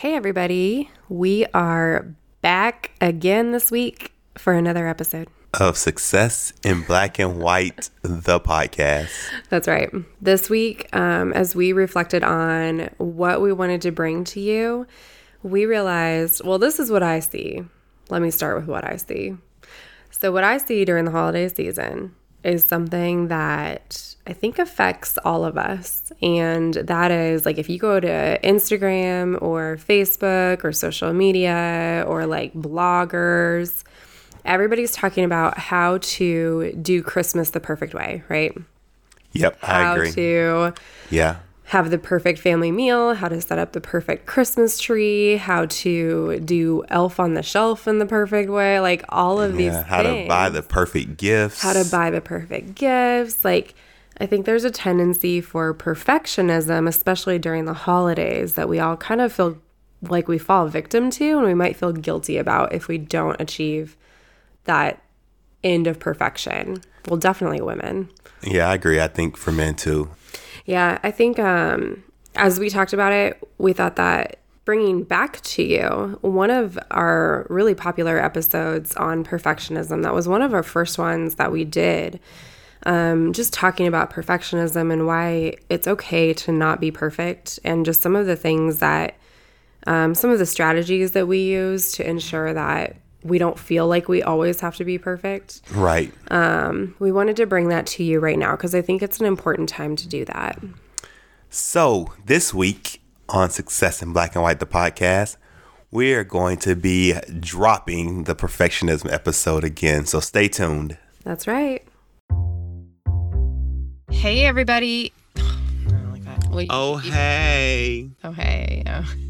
Hey, everybody. We are back again this week for another episode. of Success in Black and White, the podcast. That's right. This week, um, as we reflected on what we wanted to bring to you, we realized, well, this is what I see. Let me start with what I see. So, what I see during the holiday season is something that I think affects all of us. And that is like if you go to Instagram or Facebook or social media or like bloggers, everybody's talking about how to do Christmas the perfect way, right? Yep, I How agree. to yeah. Have the perfect family meal, how to set up the perfect Christmas tree, how to do elf on the shelf in the perfect way, like all of these How things to buy the perfect gifts. how to buy the perfect gifts. Like, I think there's a tendency for perfectionism, especially during the holidays, that we all kind of feel like we fall victim to and we might feel guilty about if we don't achieve that end of perfection. Well, definitely women. Yeah, I agree. I think for men too. Yeah, I think um, as we talked about it, we thought that bringing back to you one of our really popular episodes on perfectionism, that was one of our first ones that we did. Um, just talking about perfectionism and why it's okay to not be perfect, and just some of the things that, um, some of the strategies that we use to ensure that we don't feel like we always have to be perfect. Right. Um, we wanted to bring that to you right now because I think it's an important time to do that. So, this week on Success in Black and White, the podcast, we're going to be dropping the perfectionism episode again. So, stay tuned. That's right. Hey, everybody. I don't like that. Well, Oh, hey. oh, hey. Oh. oh.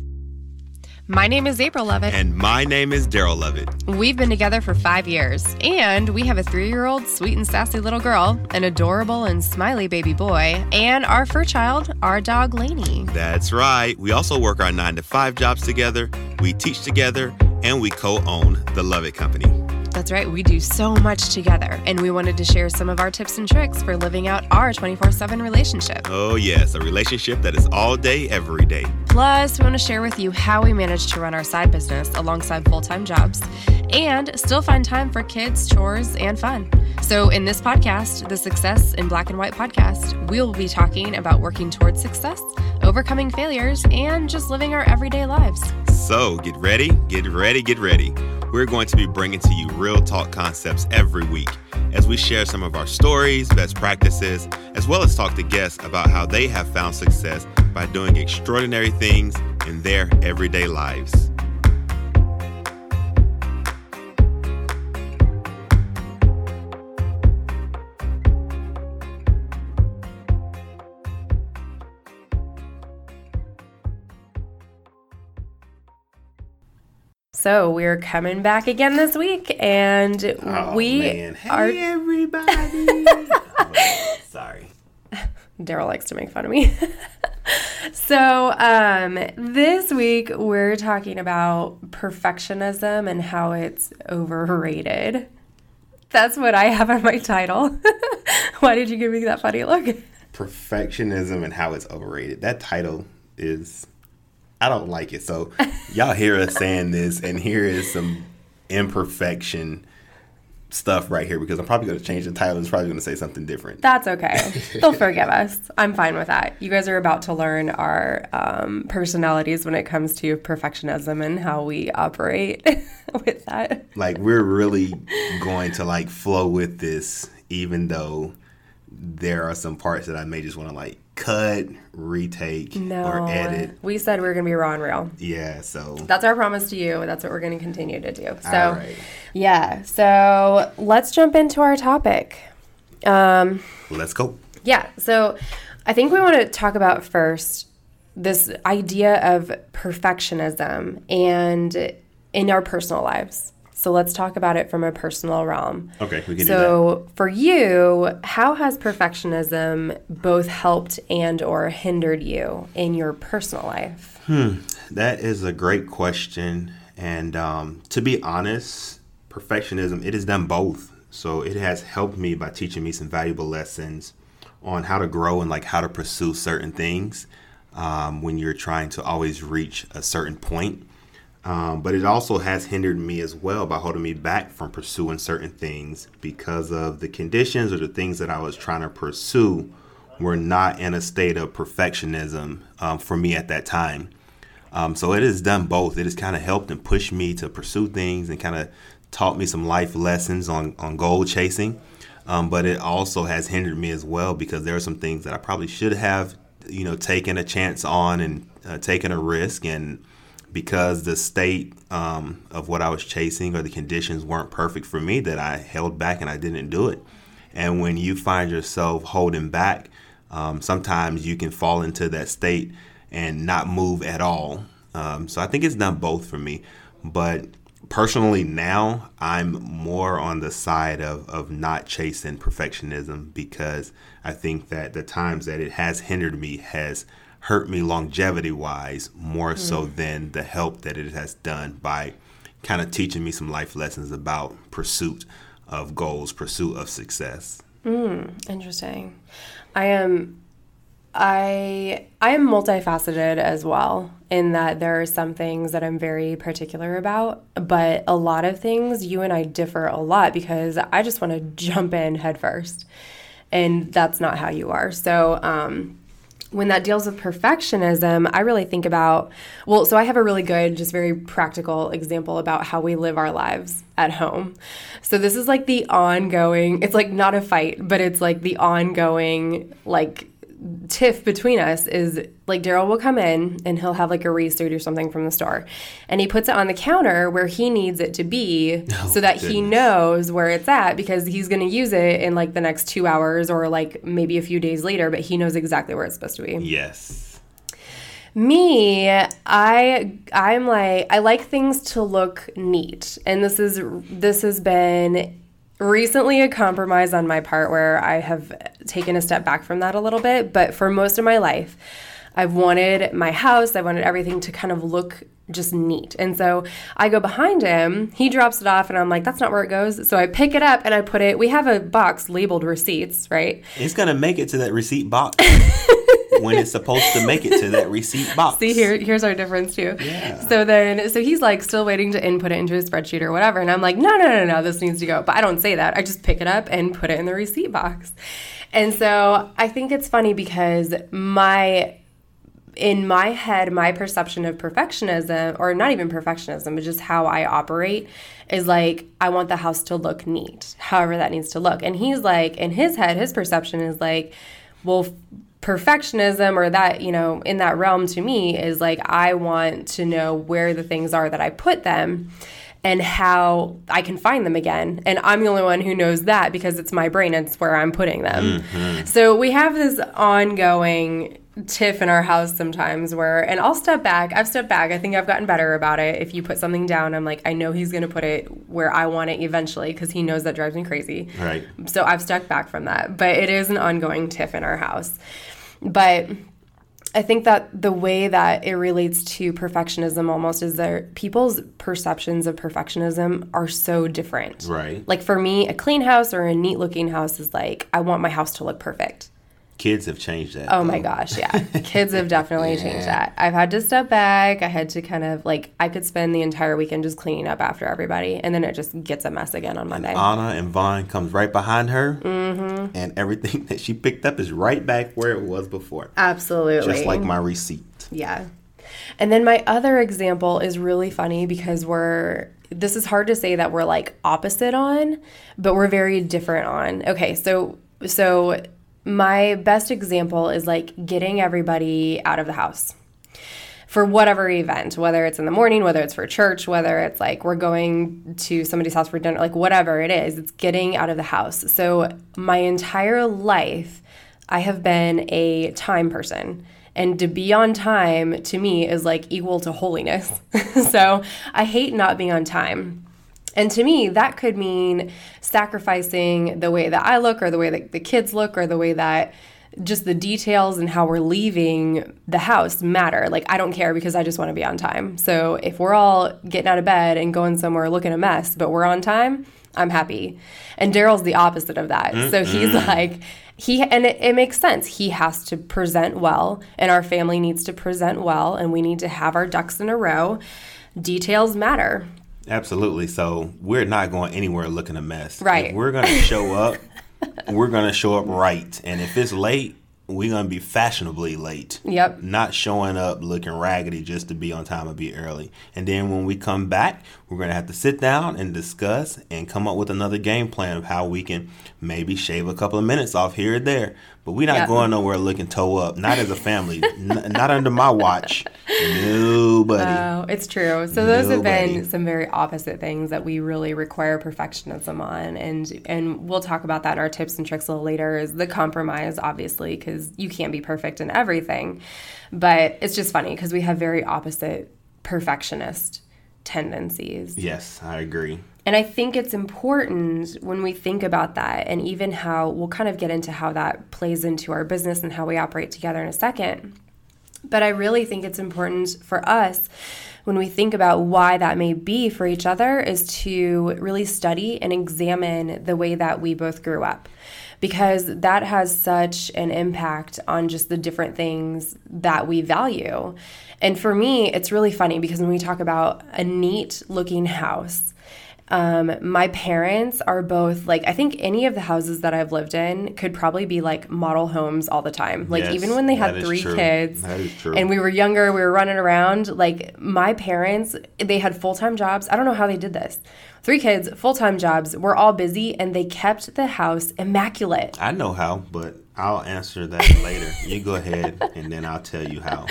My name is April Lovett. And my name is Daryl Lovett. We've been together for five years, and we have a three year old sweet and sassy little girl, an adorable and smiley baby boy, and our fur child, our dog Lainey. That's right. We also work our nine to five jobs together, we teach together, and we co own the Lovett Company. That's right, we do so much together, and we wanted to share some of our tips and tricks for living out our 24 7 relationship. Oh, yes, a relationship that is all day, every day. Plus, we want to share with you how we manage to run our side business alongside full time jobs and still find time for kids, chores, and fun. So, in this podcast, the Success in Black and White podcast, we'll be talking about working towards success, overcoming failures, and just living our everyday lives. So get ready, get ready, get ready. We're going to be bringing to you real talk concepts every week as we share some of our stories, best practices, as well as talk to guests about how they have found success by doing extraordinary things in their everyday lives. So we're coming back again this week, and we are. everybody. Sorry. Daryl likes to make fun of me. so um, this week we're talking about perfectionism and how it's overrated. That's what I have on my title. Why did you give me that funny look? Perfectionism and how it's overrated. That title is I don't like it. So y'all hear us saying this and here is some imperfection stuff right here because I'm probably going to change the title. It's probably going to say something different. That's okay. They'll forgive us. I'm fine with that. You guys are about to learn our um, personalities when it comes to perfectionism and how we operate with that. Like we're really going to like flow with this even though there are some parts that I may just want to like cut, retake No. or edit. We said we were going to be raw and real. Yeah, so That's our promise to you. That's what we're going to continue to do. So, all right. yeah. So let's jump into our topic. Um, Let's go. yeah. So I think we want to talk about first this idea of perfectionism and in our personal lives. So let's talk about it from a personal realm. Okay, we can do that. So for you, how has perfectionism both helped and or hindered you in your personal life? That is a great question. And um, to be honest, perfectionism, it has done both. So it has helped me by teaching me some valuable lessons on how to grow and like how to pursue certain things. um, when you're trying to always reach a certain point. Um, but it also has hindered me as well by holding me back from pursuing certain things because of the conditions or the things that I was trying to pursue were not in a state of perfectionism um, for me at that time. Um, so it has done both. It has kind of helped and pushed me to pursue things and kind of taught me some life lessons on, on goal chasing. Um, but it also has hindered me as well because there are some things that I probably should have, you know, taken a chance on and uh, taken a risk. And because the state um, of what I was chasing or the conditions weren't perfect for me, that I held back and I didn't do it. And when you find yourself holding back, um, sometimes you can fall into that state and not move at all. Um, so I think it's done both for me. But personally, now I'm more on the side of, of not chasing perfectionism because I think that the times that it has hindered me has hurt me longevity wise more mm. so than the help that it has done by kind of teaching me some life lessons about pursuit of goals, pursuit of success. Mm, interesting. I am I I am multifaceted as well in that there are some things that I'm very particular about, but a lot of things you and I differ a lot because I just want to jump in headfirst. And that's not how you are. So, um, when that deals with perfectionism, I really think about well, so I have a really good, just very practical example about how we live our lives at home. So this is like the ongoing, it's like not a fight, but it's like the ongoing, like tiff between us is like Daryl will come in and he'll have like a receipt or something from the store and he puts it on the counter where he needs it to be oh, so that goodness. he knows where it's at because he's going to use it in like the next 2 hours or like maybe a few days later but he knows exactly where it's supposed to be. Yes. Me, I I'm like I like things to look neat. And this is this has been recently a compromise on my part where I have taken a step back from that a little bit. But for most of my life, I've wanted my house, I wanted everything to kind of look just neat. And so I go behind him, he drops it off, and I'm like, that's not where it goes. So I pick it up and I put it, we have a box labeled receipts, right? It's gonna make it to that receipt box. when it's supposed to make it to that receipt box. See here, here's our difference too. Yeah. So then, so he's like still waiting to input it into a spreadsheet or whatever, and I'm like, no, no, no, no, this needs to go. But I don't say that. I just pick it up and put it in the receipt box. And so I think it's funny because my in my head, my perception of perfectionism, or not even perfectionism, but just how I operate, is like, I want the house to look neat, however that needs to look. And he's like, in his head, his perception is like, well, perfectionism or that, you know, in that realm to me is like, I want to know where the things are that I put them and how I can find them again. And I'm the only one who knows that because it's my brain and it's where I'm putting them. Mm-hmm. So we have this ongoing tiff in our house sometimes where and I'll step back. I've stepped back. I think I've gotten better about it. If you put something down, I'm like, I know he's going to put it where I want it eventually because he knows that drives me crazy. Right. So I've stuck back from that. But it is an ongoing tiff in our house. But I think that the way that it relates to perfectionism almost is that people's perceptions of perfectionism are so different. Right. Like for me, a clean house or a neat looking house is like, I want my house to look perfect. Kids have changed that. Oh though. my gosh, yeah. Kids have definitely yeah. changed that. I've had to step back. I had to kind of like I could spend the entire weekend just cleaning up after everybody, and then it just gets a mess again on Monday. And Anna and Vaughn comes right behind her, mm-hmm. and everything that she picked up is right back where it was before. Absolutely, just like my receipt. Yeah. And then my other example is really funny because we're this is hard to say that we're like opposite on, but we're very different on. Okay, so so my best example is like getting everybody out of the house for whatever event, whether it's in the morning, whether it's for church, whether it's like we're going to somebody's house for dinner, like whatever it is, it's getting out of the house. So my entire life, I have been a time person. And to be on time to me is like equal to holiness. so I hate not being on time. And to me, that could mean sacrificing the way that I look, or the way that the kids look, or the way that just the details and how we're leaving the house matter. Like, I don't care because I just want to be on time. So, if we're all getting out of bed and going somewhere looking a mess, but we're on time, I'm happy. And Daryl's the opposite of that. Mm-hmm. So he's like, he, and it, it makes sense. He has to present well, and our family needs to present well, and we need to have our ducks in a row. Details matter. Absolutely. So we're not going anywhere looking a mess. Right. If we're going to show up, we're going to show up right. And if it's late, we're gonna be fashionably late. Yep. Not showing up looking raggedy just to be on time and be early. And then when we come back, we're gonna have to sit down and discuss and come up with another game plan of how we can maybe shave a couple of minutes off here or there. But we're not yep. going nowhere looking toe up. Not as a family. n- not under my watch. Nobody. Oh, it's true. So those Nobody. have been some very opposite things that we really require perfectionism on, and and we'll talk about that in our tips and tricks a little later. Is the compromise obviously because you can't be perfect in everything, but it's just funny because we have very opposite perfectionist tendencies. Yes, I agree. And I think it's important when we think about that, and even how we'll kind of get into how that plays into our business and how we operate together in a second. But I really think it's important for us when we think about why that may be for each other is to really study and examine the way that we both grew up because that has such an impact on just the different things that we value. And for me, it's really funny because when we talk about a neat looking house, um, my parents are both like, I think any of the houses that I've lived in could probably be like model homes all the time. Like, yes, even when they had three true. kids and we were younger, we were running around. Like, my parents, they had full time jobs. I don't know how they did this. Three kids, full time jobs, we're all busy, and they kept the house immaculate. I know how, but I'll answer that later. You go ahead, and then I'll tell you how.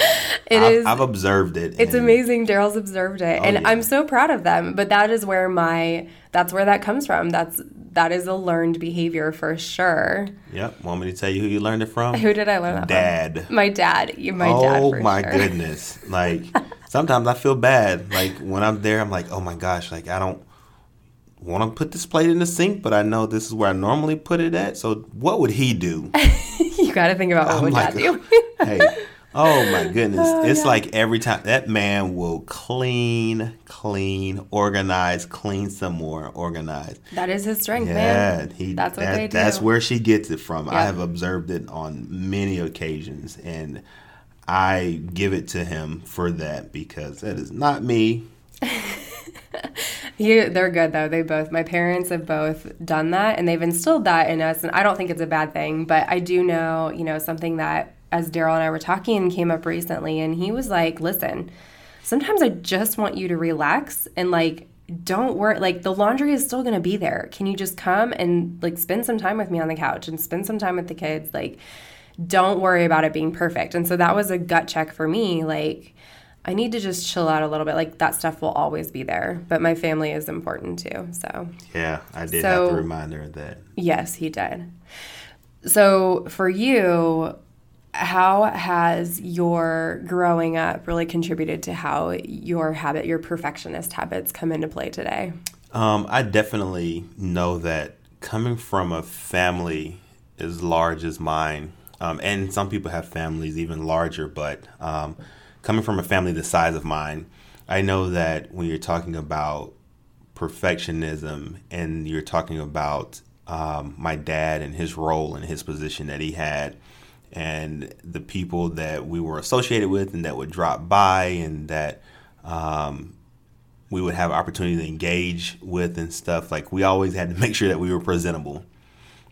It I've, is, I've observed it. It's amazing. Daryl's observed it, oh, and yeah. I'm so proud of them. But that is where my that's where that comes from. That's that is a learned behavior for sure. Yep. Want me to tell you who you learned it from? Who did I learn that dad. from? Dad. My dad. You, my oh, dad. Oh my sure. goodness! Like sometimes I feel bad. Like when I'm there, I'm like, oh my gosh! Like I don't want to put this plate in the sink, but I know this is where I normally put it at. So what would he do? you got to think about what I'm would like, do. hey, oh my goodness! Oh, it's yeah. like every time that man will clean, clean, organize, clean some more, organize. That is his strength, yeah, man. He, that's what that, they do. That's where she gets it from. Yep. I have observed it on many occasions, and I give it to him for that because that is not me. he, they're good though. They both, my parents have both done that and they've instilled that in us. And I don't think it's a bad thing, but I do know, you know, something that as Daryl and I were talking came up recently. And he was like, listen, sometimes I just want you to relax and like, don't worry like the laundry is still going to be there can you just come and like spend some time with me on the couch and spend some time with the kids like don't worry about it being perfect and so that was a gut check for me like I need to just chill out a little bit. Like that stuff will always be there, but my family is important too. So yeah, I did so, have to reminder of that. Yes, he did. So for you, how has your growing up really contributed to how your habit, your perfectionist habits, come into play today? Um, I definitely know that coming from a family as large as mine, um, and some people have families even larger, but um, coming from a family the size of mine, I know that when you're talking about perfectionism and you're talking about um, my dad and his role and his position that he had, and the people that we were associated with and that would drop by and that um, we would have opportunity to engage with and stuff, like we always had to make sure that we were presentable.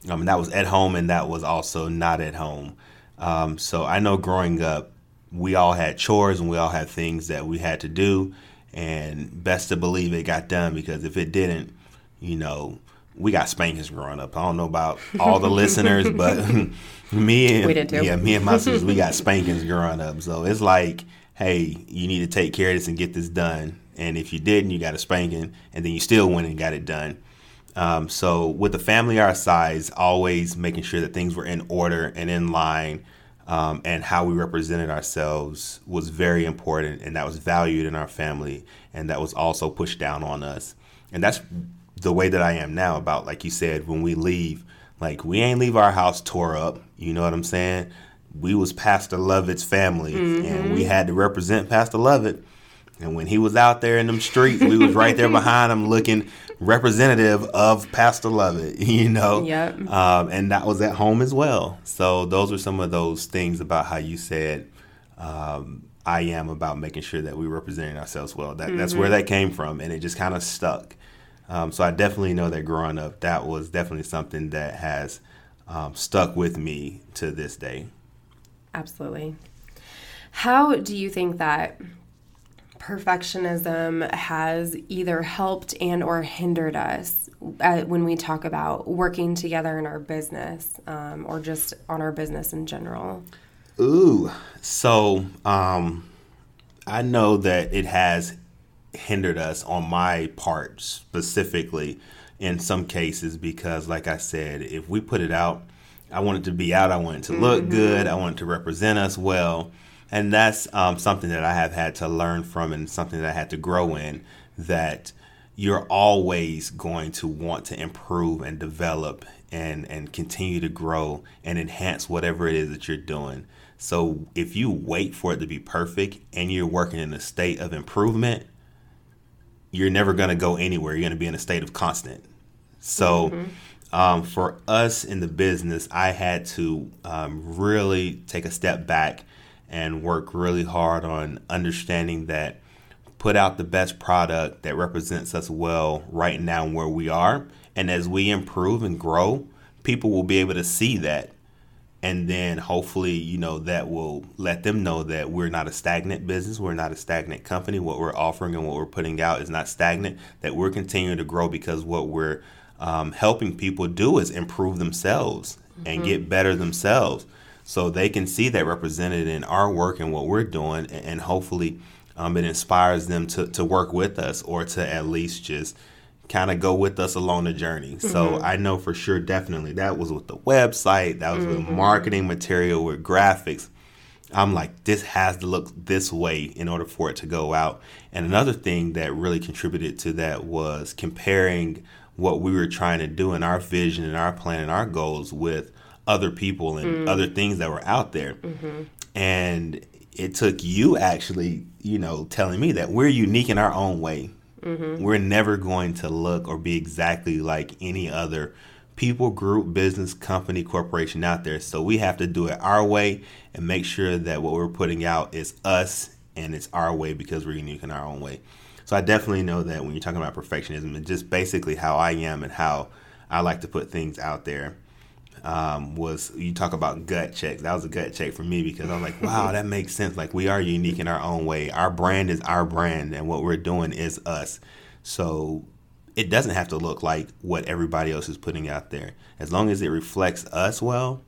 Um, and that was at home and that was also not at home. Um, so I know growing up, we all had chores and we all had things that we had to do. And best to believe it got done because if it didn't, you know, we got spankings growing up. I don't know about all the listeners, but me and yeah, me and my sisters, we got spankings growing up. So it's like, hey, you need to take care of this and get this done. And if you didn't, you got a spanking, and then you still went and got it done. Um, so with a family our size, always making sure that things were in order and in line um, and how we represented ourselves was very important, and that was valued in our family, and that was also pushed down on us. And that's the way that I am now about, like you said, when we leave, like we ain't leave our house tore up. You know what I'm saying? We was Pastor Lovett's family, mm-hmm. and we had to represent Pastor Lovett. And when he was out there in them streets, we was right there behind him looking representative of Pastor Lovett, you know. Yep. Um, and that was at home as well. So those are some of those things about how you said um, I am about making sure that we representing ourselves well. That that's where that came from, and it just kind of stuck. Um, so I definitely know that growing up, that was definitely something that has um, stuck with me to this day. Absolutely. How do you think that perfectionism has either helped and or hindered us uh, when we talk about working together in our business um, or just on our business in general? Ooh, so um, I know that it has hindered us on my part specifically in some cases because, like I said, if we put it out, I want it to be out. I want it to look good. I want it to represent us well. And that's um, something that I have had to learn from and something that I had to grow in that you're always going to want to improve and develop and, and continue to grow and enhance whatever it is that you're doing. So if you wait for it to be perfect and you're working in a state of improvement, you're never going to go anywhere. You're going to be in a state of constant. So, um, for us in the business, I had to um, really take a step back and work really hard on understanding that put out the best product that represents us well right now where we are. And as we improve and grow, people will be able to see that. And then hopefully you know that will let them know that we're not a stagnant business. We're not a stagnant company. What we're offering and what we're putting out is not stagnant that we're continuing to grow because what we're um, helping people do is improve themselves and get better themselves so they can see that represented in our work and what we're doing and, and hopefully um, it inspires them to, to work with us or to at least just kind of go with us along the journey. So I know for sure, definitely, that was with the website, that was with marketing material, with graphics. I'm like, this has to look this way in order for it to go out. And another thing that really contributed to that was comparing what we were trying to do in our vision and our plan and our goals with other people and mm. other things that were out there. Mm-hmm. And it took you actually, you know, telling me that we're unique in our own way. Mm-hmm. We're never going to look or be exactly like any other people, group, business, company, corporation out there. So we have to do it our way and make sure that what we're putting out is us and it's our way because we're unique in our own way. So I definitely know that when you're talking about perfectionism and just basically how I am and how I like to put things out there um, was you talk about gut checks. That was a gut check for me because I'm like, wow, that makes sense. Like we are unique in our own way. Our brand is our brand, and what we're doing is us. So it doesn't have to look like what everybody else is putting out there. As long as it reflects us well,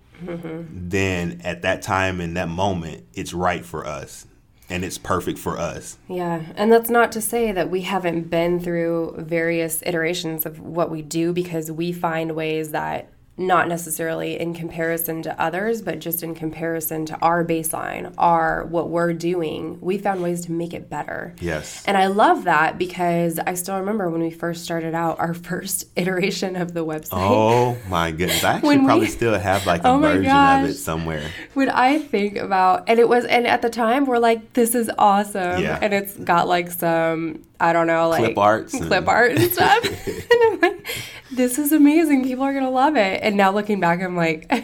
then at that time in that moment, it's right for us and it's perfect for us. Yeah, and that's not to say that we haven't been through various iterations of what we do because we find ways that not necessarily in comparison to others, but just in comparison to our baseline, our what we're doing, we found ways to make it better. Yes. And I love that because I still remember when we first started out our first iteration of the website. Oh my goodness. I actually When we- probably still have like a Oh version of it somewhere. when I think about and it was and at the time we're like this is awesome Yeah. and it's got like some I don't know like Clip arts and- clip art and stuff and I'm like this is amazing people are gonna love it and now looking back I'm like I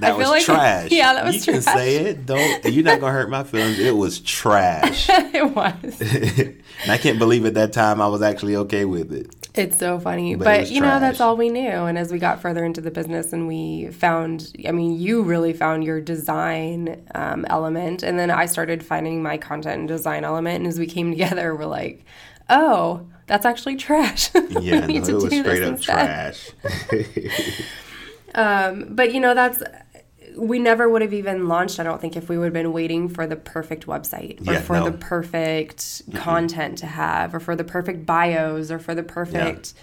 feel was like trash. yeah that was you trash can say it. Don't. You're not gonna hurt my feelings. It was trash. it was and I can't believe at that time I was actually okay with it. It's so funny. But But, you know, that's all we knew. And as we got further into the business and we found, I mean, you really found your design um, element. And then I started finding my content and design element. And as we came together, we're like, oh, that's actually trash. Yeah, We no, need to it was do this straight up instead. trash. Um, but you know, that's we never would have even launched. I don't think if we would have been waiting for the perfect website or Yeah, for no. the perfect content to have, or for the perfect bios, or for the perfect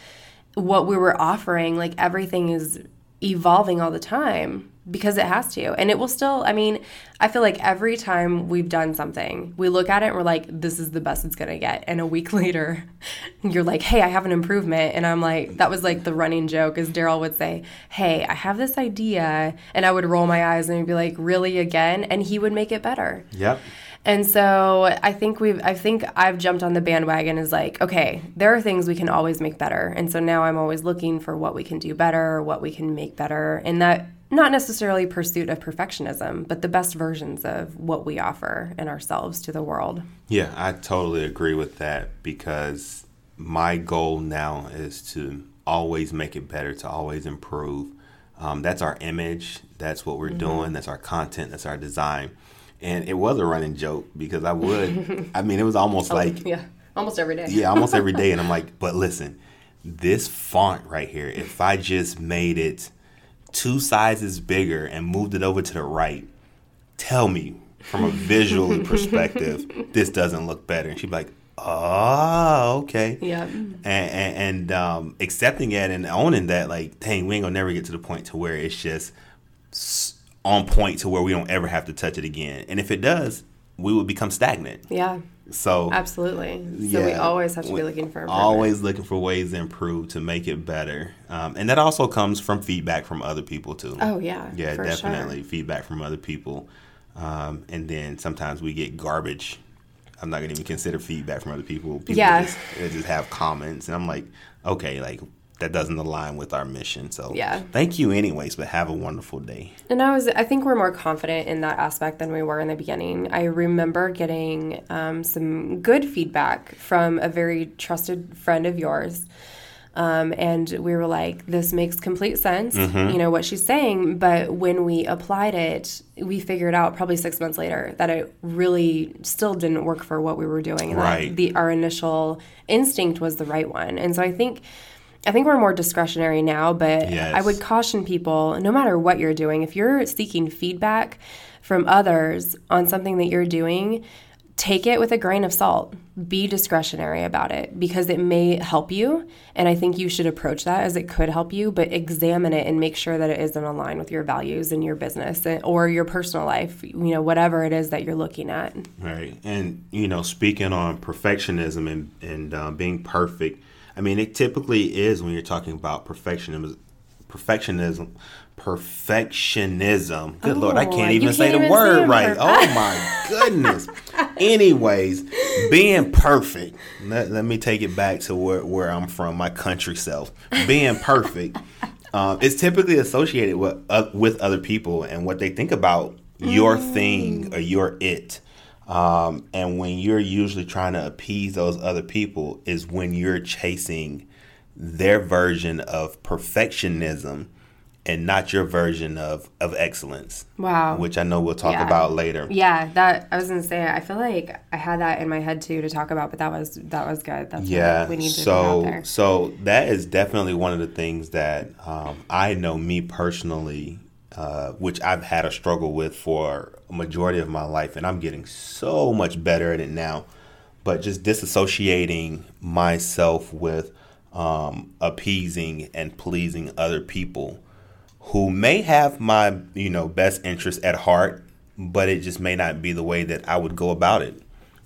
what we were offering. Like everything is evolving all the time because it has to, and it will still. I mean, I feel like every time we've done something, we look at it and we're like, "This is the best it's gonna get," and a week later, you're like, "Hey, I have an improvement," and I'm like, "That was like the running joke," as Daryl would say, "Hey, I have this idea," and I would roll my eyes and be like, "Really again?" and he would make it better. Yep. And so I think we've I think I've jumped on the bandwagon is like, okay, there are things we can always make better. And so now I'm always looking for what we can do better, what we can make better. And that not necessarily pursuit of perfectionism, but the best versions of what we offer and ourselves to the world. Yeah, I totally agree with that because my goal now is to always make it better, to always improve. Um, that's our image. That's what we're mm-hmm. doing. That's our content. That's our design. And it was a running joke because I would, I mean, it was almost like, yeah, almost every day. yeah, almost every day. And I'm like, but listen, this font right here, if I just made it two sizes bigger and moved it over to the right, tell me from a visual perspective, this doesn't look better. And she'd be like, oh, okay. Yeah. And, and, and um, accepting it and owning that, like, dang, we ain't gonna never get to the point to where it's just on point to where we don't ever have to touch it again. And if it does, we would become stagnant. Yeah. So absolutely. So yeah, we always have to be looking for always looking for ways to improve to make it better, um, and that also comes from feedback from other people too. Oh yeah, yeah, definitely sure. feedback from other people, um, and then sometimes we get garbage. I'm not gonna even consider feedback from other people. People yeah, just, just have comments, and I'm like, okay, like that doesn't align with our mission. So yeah, thank you anyways, but have a wonderful day. And I was, I think we're more confident in that aspect than we were in the beginning. I remember getting um, some good feedback from a very trusted friend of yours. Um, and we were like, this makes complete sense, mm-hmm. you know, what she's saying. But when we applied it, we figured out probably six months later that it really still didn't work for what we were doing. And right. the, our initial instinct was the right one. And so I think I think we're more discretionary now, but yes. I would caution people no matter what you're doing, if you're seeking feedback from others on something that you're doing, take it with a grain of salt. Be discretionary about it because it may help you. And I think you should approach that as it could help you, but examine it and make sure that it is in line with your values and your business or your personal life, you know, whatever it is that you're looking at. Right. And, you know, speaking on perfectionism and, and uh, being perfect I mean, it typically is when you're talking about perfectionism. Perfectionism. Perfectionism. Good oh, Lord, I can't even say can't the even word right. oh my goodness. Anyways, being perfect. Let, let me take it back to where, where I'm from, my country self. Being perfect um, is typically associated with uh, with other people and what they think about your mm. thing or your it. Um, and when you're usually trying to appease those other people, is when you're chasing their version of perfectionism and not your version of of excellence. Wow. Which I know we'll talk yeah. about later. Yeah, that I was gonna say. I feel like I had that in my head too to talk about, but that was that was good. That's yeah. we need to so so that is definitely one of the things that um, I know me personally uh, which I've had a struggle with for a majority of my life, and I'm getting so much better at it now. But just disassociating myself with um, appeasing and pleasing other people who may have my you know best interest at heart, but it just may not be the way that I would go about it,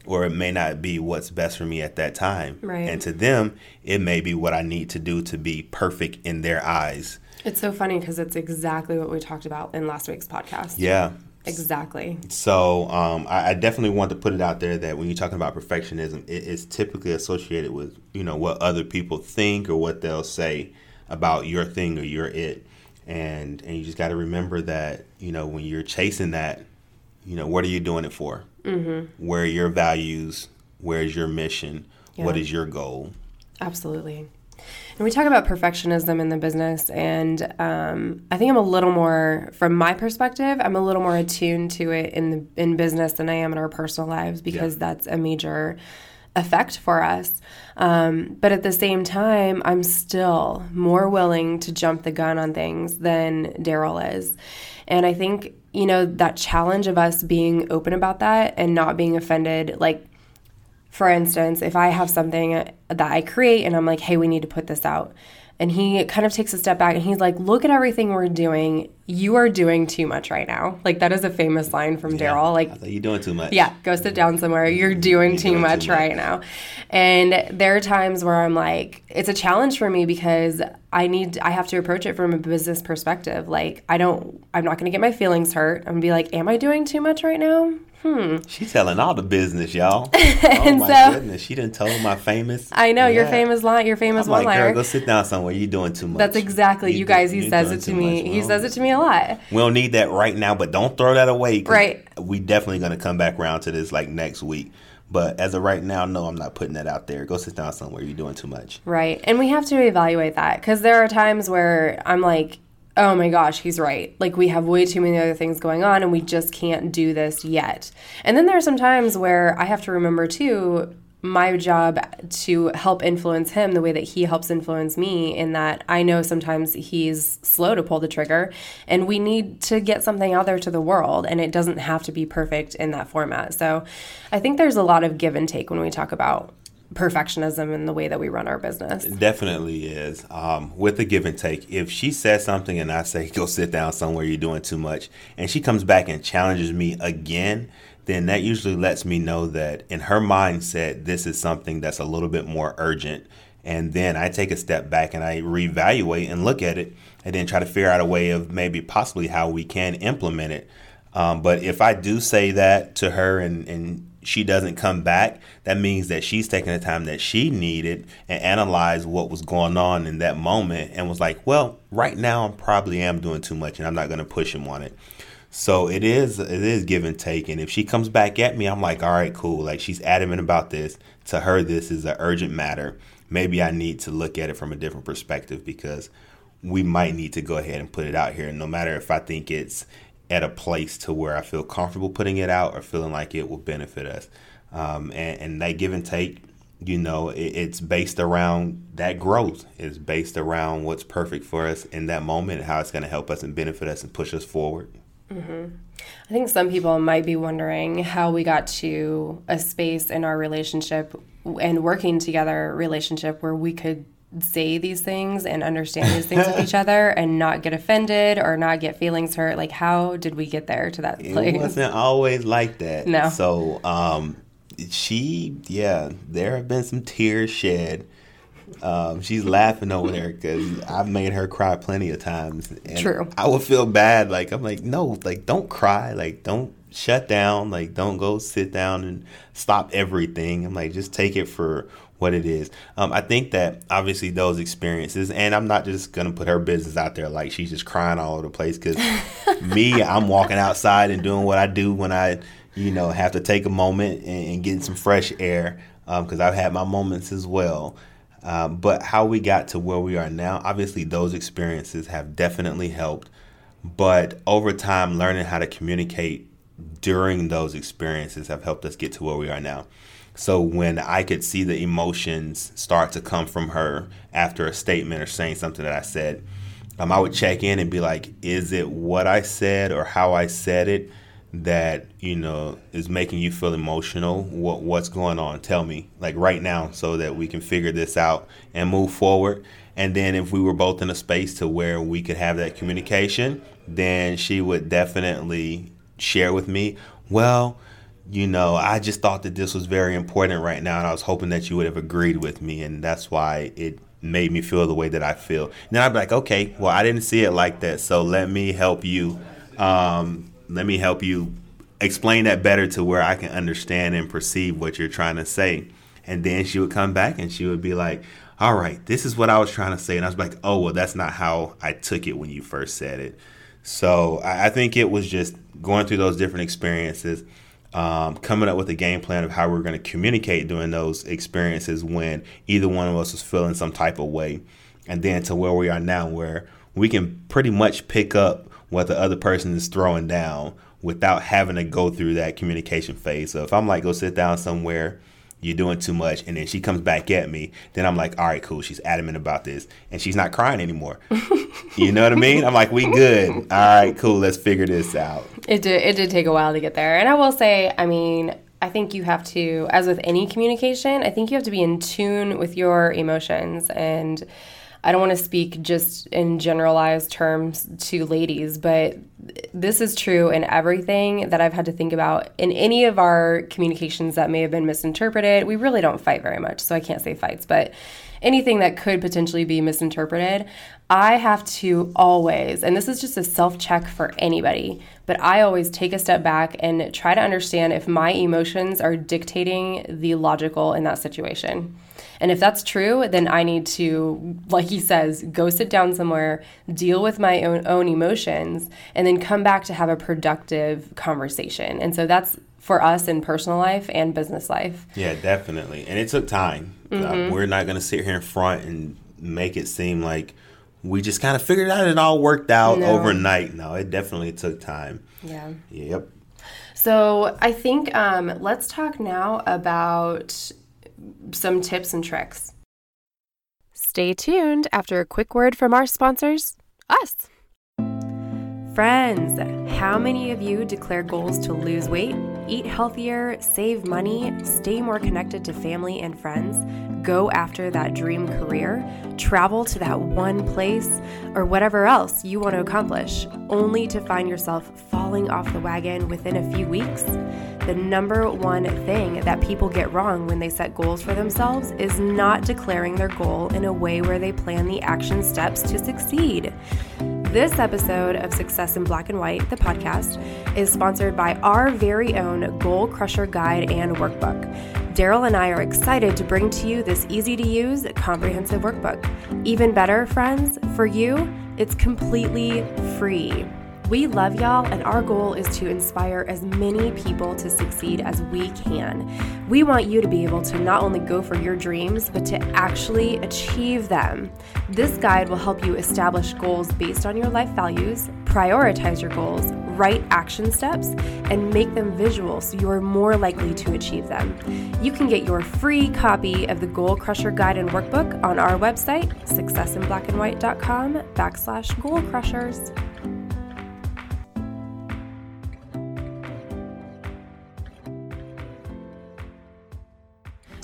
or it may not be what's best for me at that time. Right. And to them, it may be what I need to do to be perfect in their eyes. It's so funny because it's exactly what we talked about in last week's podcast. Yeah. Exactly. So um, I, I, definitely want to put it out there that when you're talking about perfectionism, it is typically associated with you know what other people think or what they'll say about your thing or your it, and and you just got to remember that you know when you're chasing that, you know what are you doing it for? Mm-hmm. Where are your values? Where's your mission? Yeah. What is your goal? Absolutely. And we talk about perfectionism in the business, and um, I think I'm a little more, from my perspective, I'm a little more attuned to it in the in business than I am in our personal lives because yeah. that's a major effect for us. Um, but at the same time, I'm still more willing to jump the gun on things than Daryl is. And I think, you know, that challenge of us being open about that and not being offended, like for instance, if I have something that I create and I'm like, hey, we need to put this out, and he kind of takes a step back and he's like, look at everything we're doing. You are doing too much right now. Like, that is a famous line from yeah, Daryl. Like, you're doing too much. Yeah, go sit down somewhere. You're doing, you're too, doing much too much right now. And there are times where I'm like, it's a challenge for me because I need, I have to approach it from a business perspective. Like, I don't, I'm not going to get my feelings hurt. I'm going to be like, am I doing too much right now? Hmm. She telling all the business, y'all. oh my so, goodness, she didn't tell my famous. I know yeah. your famous line, your famous one liner. Like, go sit down somewhere. You're doing too much. That's exactly you, you guys. He says it to me. Much. He says it to me a lot. We don't need that right now, but don't throw that away. Right. We definitely gonna come back around to this like next week. But as of right now, no, I'm not putting that out there. Go sit down somewhere. You're doing too much. Right. And we have to evaluate that because there are times where I'm like, oh my gosh, he's right. Like we have way too many other things going on and we just can't do this yet. And then there are some times where I have to remember too my job to help influence him the way that he helps influence me in that I know sometimes he's slow to pull the trigger and we need to get something out there to the world and it doesn't have to be perfect in that format. So I think there's a lot of give and take when we talk about perfectionism in the way that we run our business. It definitely is. Um, with the give and take, if she says something and I say, go sit down somewhere, you're doing too much, and she comes back and challenges me again, then that usually lets me know that in her mindset, this is something that's a little bit more urgent. And then I take a step back and I reevaluate and look at it and then try to figure out a way of maybe possibly how we can implement it. Um, but if I do say that to her and, and she doesn't come back, that means that she's taking the time that she needed and analyzed what was going on in that moment and was like, well, right now I probably am doing too much and I'm not going to push him on it. So it is it is give and take. And if she comes back at me, I'm like, all right, cool. Like she's adamant about this. To her, this is an urgent matter. Maybe I need to look at it from a different perspective because we might need to go ahead and put it out here. No matter if I think it's at a place to where I feel comfortable putting it out or feeling like it will benefit us. Um, and, and, that give and take, you know, it, it's based around that growth. It's based around what's perfect for us in that moment, how it's going to help us and benefit us and push us forward. Mm-hmm. I think some people might be wondering how we got to a space in our relationship and working together relationship where we could say these things and understand these things with each other and not get offended or not get feelings hurt like how did we get there to that place it wasn't always like that no so um she yeah there have been some tears shed um, she's laughing over there because I've made her cry plenty of times. And True. I would feel bad. Like I'm like, no, like don't cry. Like don't shut down. Like don't go sit down and stop everything. I'm like, just take it for what it is. Um, I think that obviously those experiences, and I'm not just gonna put her business out there like she's just crying all over the place. Because me, I'm walking outside and doing what I do when I, you know, have to take a moment and, and get some fresh air. Because um, I've had my moments as well. Um, but how we got to where we are now, obviously, those experiences have definitely helped. But over time, learning how to communicate during those experiences have helped us get to where we are now. So when I could see the emotions start to come from her after a statement or saying something that I said, um, I would check in and be like, is it what I said or how I said it that you know is making you feel emotional? What what's going on? Tell me, like right now, so that we can figure this out and move forward. And then if we were both in a space to where we could have that communication, then she would definitely share with me, well you know, I just thought that this was very important right now, and I was hoping that you would have agreed with me, and that's why it made me feel the way that I feel. And then I'd be like, okay, well, I didn't see it like that, so let me help you. Um, let me help you explain that better to where I can understand and perceive what you're trying to say. And then she would come back and she would be like, all right, this is what I was trying to say. And I was like, oh, well, that's not how I took it when you first said it. So I think it was just going through those different experiences um, coming up with a game plan of how we are going to communicate during those experiences when either one of us was feeling some type of way, and then to where we are now, where we can pretty much pick up what the other person is throwing down without having to go through that communication phase. So if I'm like, go sit down somewhere you're doing too much and then she comes back at me then i'm like all right cool she's adamant about this and she's not crying anymore. You know what i mean? I'm like we good. All right cool let's figure this out. It did it did take a while to get there and i will say i mean i think you have to as with any communication i think you have to be in tune with your emotions and I don't want to speak just in generalized terms to ladies, but this is true in everything that I've had to think about in any of our communications that may have been misinterpreted. We really don't fight very much, so I can't say fights, but anything that could potentially be misinterpreted, I have to always, and this is just a self check for anybody, but I always take a step back and try to understand if my emotions are dictating the logical in that situation. And if that's true, then I need to, like he says, go sit down somewhere, deal with my own, own emotions, and then come back to have a productive conversation. And so that's for us in personal life and business life. Yeah, definitely. And it took time. Uh, mm-hmm. Uh, we're not going to sit here in front and make it seem like we just kind of figured out it all worked out no. overnight. No, it definitely took time. Yeah. Yep. So I think um, let's talk now about some tips and tricks. Stay tuned after a quick word from our sponsors, us. Friends, how many of you declare goals to lose weight, eat healthier, save money, stay more connected to family and friends, go after that dream career, travel to that one place, or whatever else you want to accomplish, only to find yourself falling off the wagon within a few weeks? The number one thing that people get wrong when they set goals for themselves is not declaring their goal in a way where they plan the action steps to succeed. This episode of Success in Black and White, the podcast, is sponsored by our very own Goal Crusher Guide and Workbook. Daryl and I are excited to bring to you this easy to use, comprehensive workbook. Even better, friends, for you, it's completely free. We love y'all, and our goal is to inspire as many people to succeed as we can. We want you to be able to not only go for your dreams, but to actually achieve them. This guide will help you establish goals based on your life values, prioritize your goals, write action steps, and make them visual so you are more likely to achieve them. You can get your free copy of the Goal Crusher Guide and Workbook on our website, successinblackandwhite.com backslash goal crushers.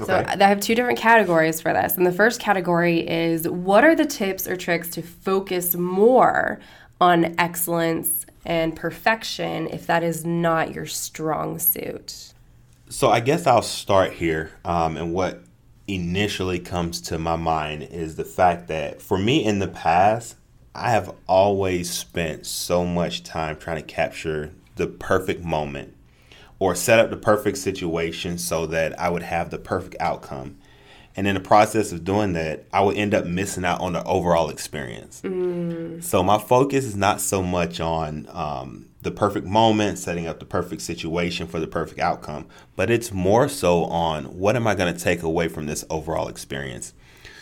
So I have two different categories for this. And the first category is what are the tips or tricks to focus more on excellence and perfection if that is not your strong suit? So I guess I'll start here. Um, and what initially comes to my mind is the fact that for me in the past, I have always spent so much time trying to capture the perfect moment or set up the perfect situation so that I would have the perfect outcome. And in the process of doing that, I would end up missing out on the overall experience. Mm. So my focus is not so much on um, the perfect moment, setting up the perfect situation for the perfect outcome, but it's more so on what am I going to take away from this overall experience.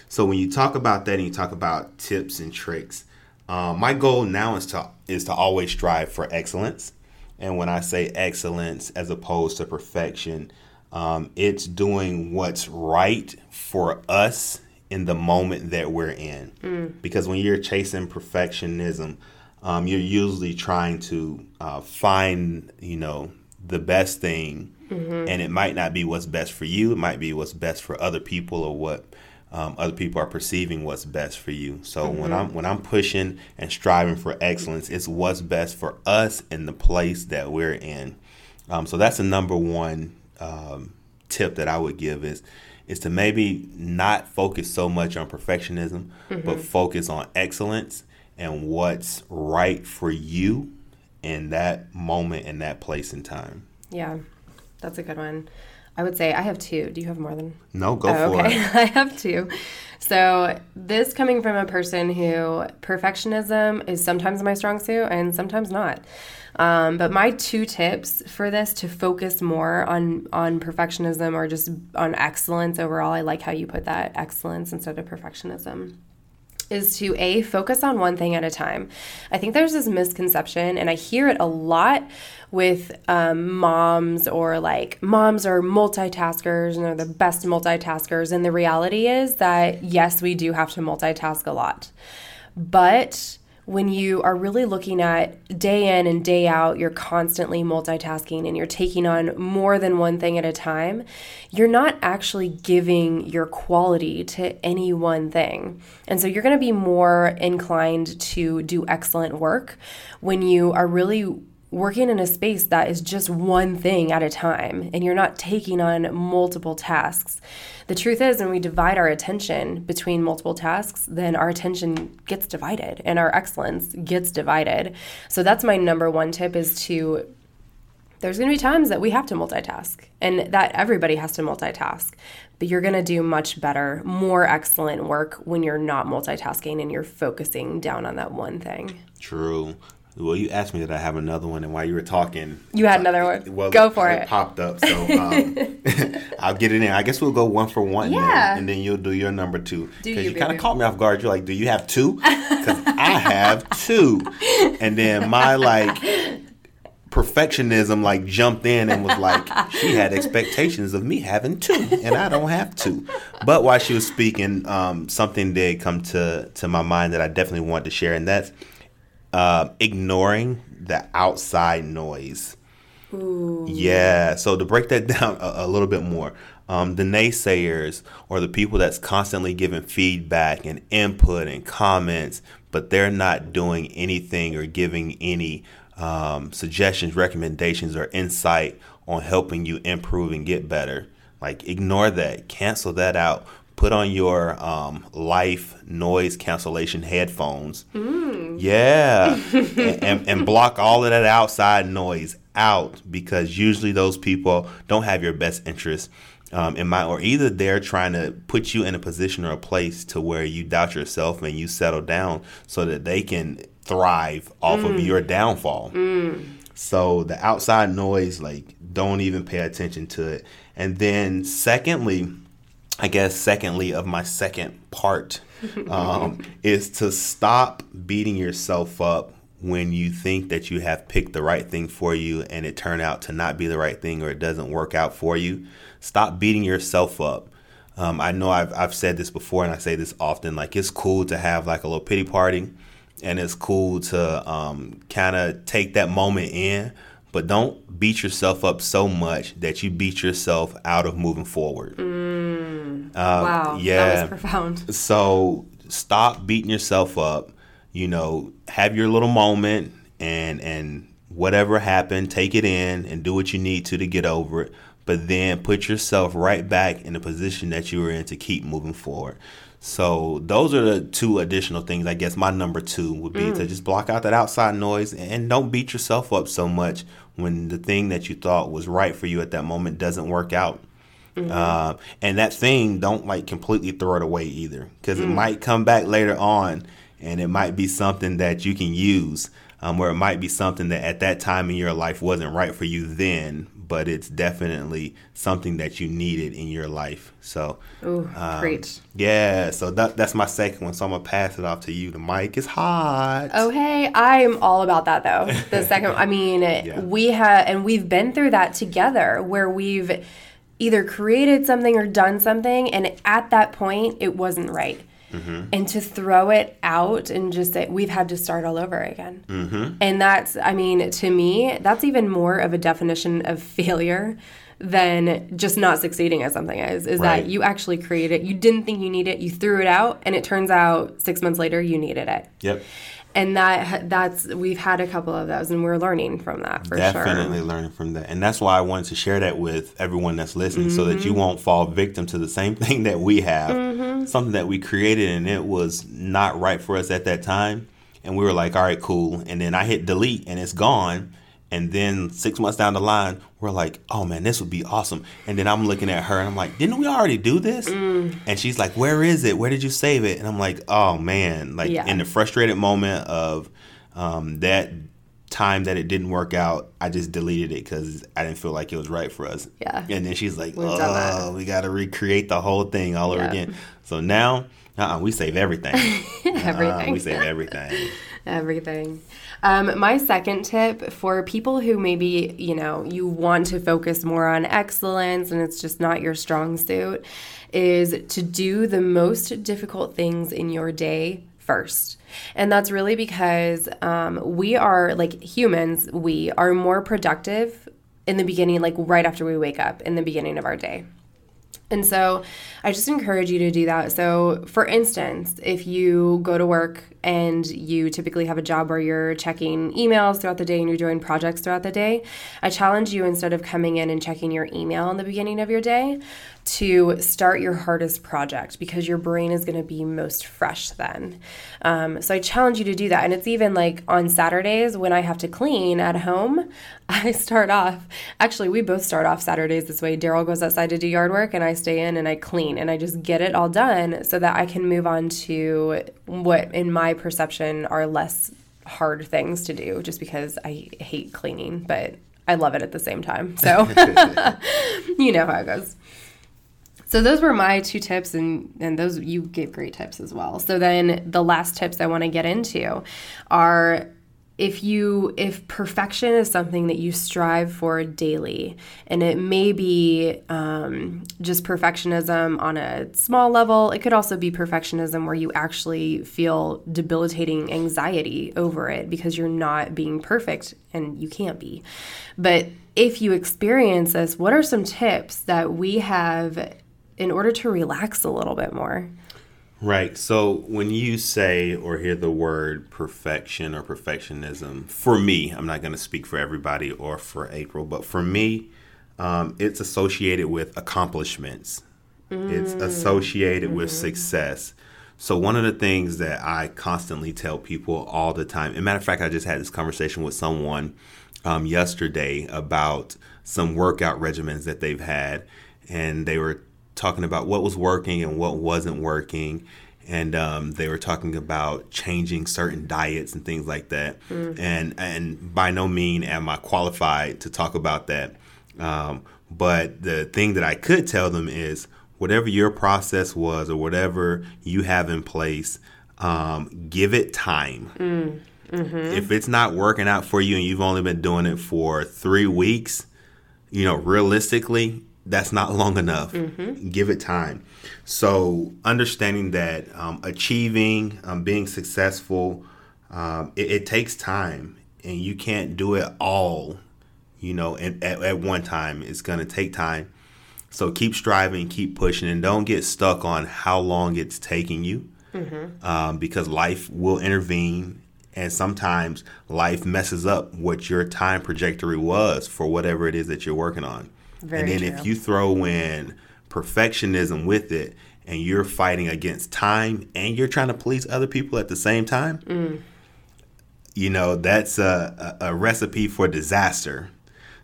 So when you talk about that and you talk about tips and tricks, um, my goal now is to is to always strive for excellence. And when I say excellence as opposed to perfection, um, it's doing what's right for us in the moment that we're in. Mm. Because when you're chasing perfectionism, um, you're usually trying to uh, find, you know, the best thing, mm-hmm. and it might not be what's best for you. It might be what's best for other people or what um, other people are perceiving what's best for you. So mm-hmm. when I'm when I'm pushing and striving for excellence, it's what's best for us in the place that we're in. Um, so that's the number one um, tip that I would give is is to maybe not focus so much on perfectionism, mm-hmm. but focus on excellence and what's right for you in that moment in that place and time. Yeah, that's a good one. I would say I have two. Do you have more than? No, go oh, for okay. it. I have two. So, this coming from a person who perfectionism is sometimes my strong suit and sometimes not. Um, but my two tips for this to focus more on on perfectionism or just on excellence overall. I like how you put that excellence instead of perfectionism is to a focus on one thing at a time. I think there's this misconception, and I hear it a lot with um, moms or like moms are multitaskers and they're the best multitaskers. And the reality is that yes, we do have to multitask a lot, but when you are really looking at day in and day out, you're constantly multitasking and you're taking on more than one thing at a time, you're not actually giving your quality to any one thing. And so you're going to be more inclined to do excellent work when you are really working in a space that is just one thing at a time and you're not taking on multiple tasks. The truth is, when we divide our attention between multiple tasks, then our attention gets divided and our excellence gets divided. So that's my number one tip is to there's going to be times that we have to multitask and that everybody has to multitask. But you're going to do much better, more excellent work when you're not multitasking and you're focusing down on that one thing. True. Well, you asked me that I have another one, and while you were talking, you had another one. Well, go for it. it. Popped up, so um, I'll get it in. I guess we'll go one for one, yeah. Then, and then you'll do your number two. Because you, you kind of caught me off guard. You're like, "Do you have two? Because I have two, and then my like perfectionism like jumped in and was like she had expectations of me having two and i don't have two but while she was speaking um, something did come to to my mind that i definitely want to share and that's uh, ignoring the outside noise. Ooh. Yeah. So to break that down a, a little bit more, um, the naysayers or the people that's constantly giving feedback and input and comments, but they're not doing anything or giving any um, suggestions, recommendations, or insight on helping you improve and get better. Like ignore that, cancel that out put on your um, life noise cancellation headphones. Mm. Yeah. and, and, and, block all of that outside noise out because usually those people don't have your best interest um, in mind, or either they're trying to put you in a position or a place to where you doubt yourself and you settle down so that they can thrive off mm. of your downfall. Mm. So the outside noise, like, don't even pay attention to it. And then, secondly, I guess, secondly, of my second part um, is to stop beating yourself up when you think that you have picked the right thing for you and it turned out to not be the right thing or it doesn't work out for you. Stop beating yourself up. Um, I know I've, I've said this before and I say this often like, it's cool to have like a little pity party and it's cool to um, kind of take that moment in but don't beat yourself up so much that you beat yourself out of moving forward. Mm. Uh, wow, yeah, that was profound. So stop beating yourself up. You know, have your little moment, and and whatever happened, take it in and do what you need to to get over it. But then put yourself right back in the position that you were in to keep moving forward. So those are the two additional things. I guess my number two would be mm. to just block out that outside noise and don't beat yourself up so much when the thing that you thought was right for you at that moment doesn't work out. Mm-hmm. Uh, and that thing, don't like completely throw it away either, because mm. it might come back later on, and it might be something that you can use, um, or it might be something that at that time in your life wasn't right for you then, but it's definitely something that you needed in your life. So, Ooh, um, great. Yeah, so that, that's my second one. So I'm gonna pass it off to you. The mic is hot. Oh hey, I am all about that though. The second, I mean, yeah. we have and we've been through that together where we've either created something or done something, and at that point it wasn't right. Mm-hmm. and to throw it out and just say we've had to start all over again mm-hmm. and that's i mean to me that's even more of a definition of failure than just not succeeding at something is is right. that you actually created it you didn't think you needed it you threw it out and it turns out six months later you needed it yep and that that's we've had a couple of those and we're learning from that for definitely sure definitely learning from that and that's why i wanted to share that with everyone that's listening mm-hmm. so that you mm-hmm. won't fall victim to the same thing that we have mm-hmm. something that we created and it was not right for us at that time and we were like all right cool and then i hit delete and it's gone and then six months down the line, we're like, oh man, this would be awesome. And then I'm looking at her and I'm like, didn't we already do this? Mm. And she's like, where is it? Where did you save it? And I'm like, oh man. Like yeah. in the frustrated moment of um, that time that it didn't work out, I just deleted it because I didn't feel like it was right for us. Yeah. And then she's like, We've oh, we got to recreate the whole thing all yeah. over again. So now, uh-uh, we save everything. everything. Uh, we save everything. everything. Um, my second tip for people who maybe, you know, you want to focus more on excellence and it's just not your strong suit is to do the most difficult things in your day first. And that's really because um, we are, like humans, we are more productive in the beginning, like right after we wake up in the beginning of our day. And so I just encourage you to do that. So, for instance, if you go to work and you typically have a job where you're checking emails throughout the day and you're doing projects throughout the day, I challenge you instead of coming in and checking your email in the beginning of your day to start your hardest project because your brain is going to be most fresh then. Um, so I challenge you to do that. And it's even like on Saturdays when I have to clean at home, I start off, actually, we both start off Saturdays this way. Daryl goes outside to do yard work and I stay in and I clean and I just get it all done so that I can move on to what, in my perception, are less hard things to do just because I hate cleaning, but I love it at the same time. So you know how it goes. So those were my two tips and and those you gave great tips as well. So then the last tips I want to get into are if you if perfection is something that you strive for daily and it may be um, just perfectionism on a small level it could also be perfectionism where you actually feel debilitating anxiety over it because you're not being perfect and you can't be. But if you experience this what are some tips that we have in order to relax a little bit more Right. So when you say or hear the word perfection or perfectionism, for me, I'm not going to speak for everybody or for April, but for me, um, it's associated with accomplishments. Mm. It's associated mm-hmm. with success. So one of the things that I constantly tell people all the time, and matter of fact, I just had this conversation with someone um, yesterday about some workout regimens that they've had, and they were talking about what was working and what wasn't working. And um, they were talking about changing certain diets and things like that. Mm. And and by no mean am I qualified to talk about that. Um, but the thing that I could tell them is whatever your process was or whatever you have in place, um, give it time. Mm. Mm-hmm. If it's not working out for you and you've only been doing it for three weeks, you know, realistically, that's not long enough. Mm-hmm. Give it time. So, understanding that um, achieving, um, being successful, um, it, it, takes time, and you can't do it all, you know, at, at one time. It's going to take time. So, keep striving, keep pushing, and don't get stuck on how long it's taking you mm-hmm. Um, because life will intervene. And sometimes life messes up what your time trajectory was for whatever it is that you're working on. Very and then true. if you throw in perfectionism with it and you're fighting against time and you're trying to please other people at the same time, mm. you know, that's a, a, a recipe for disaster.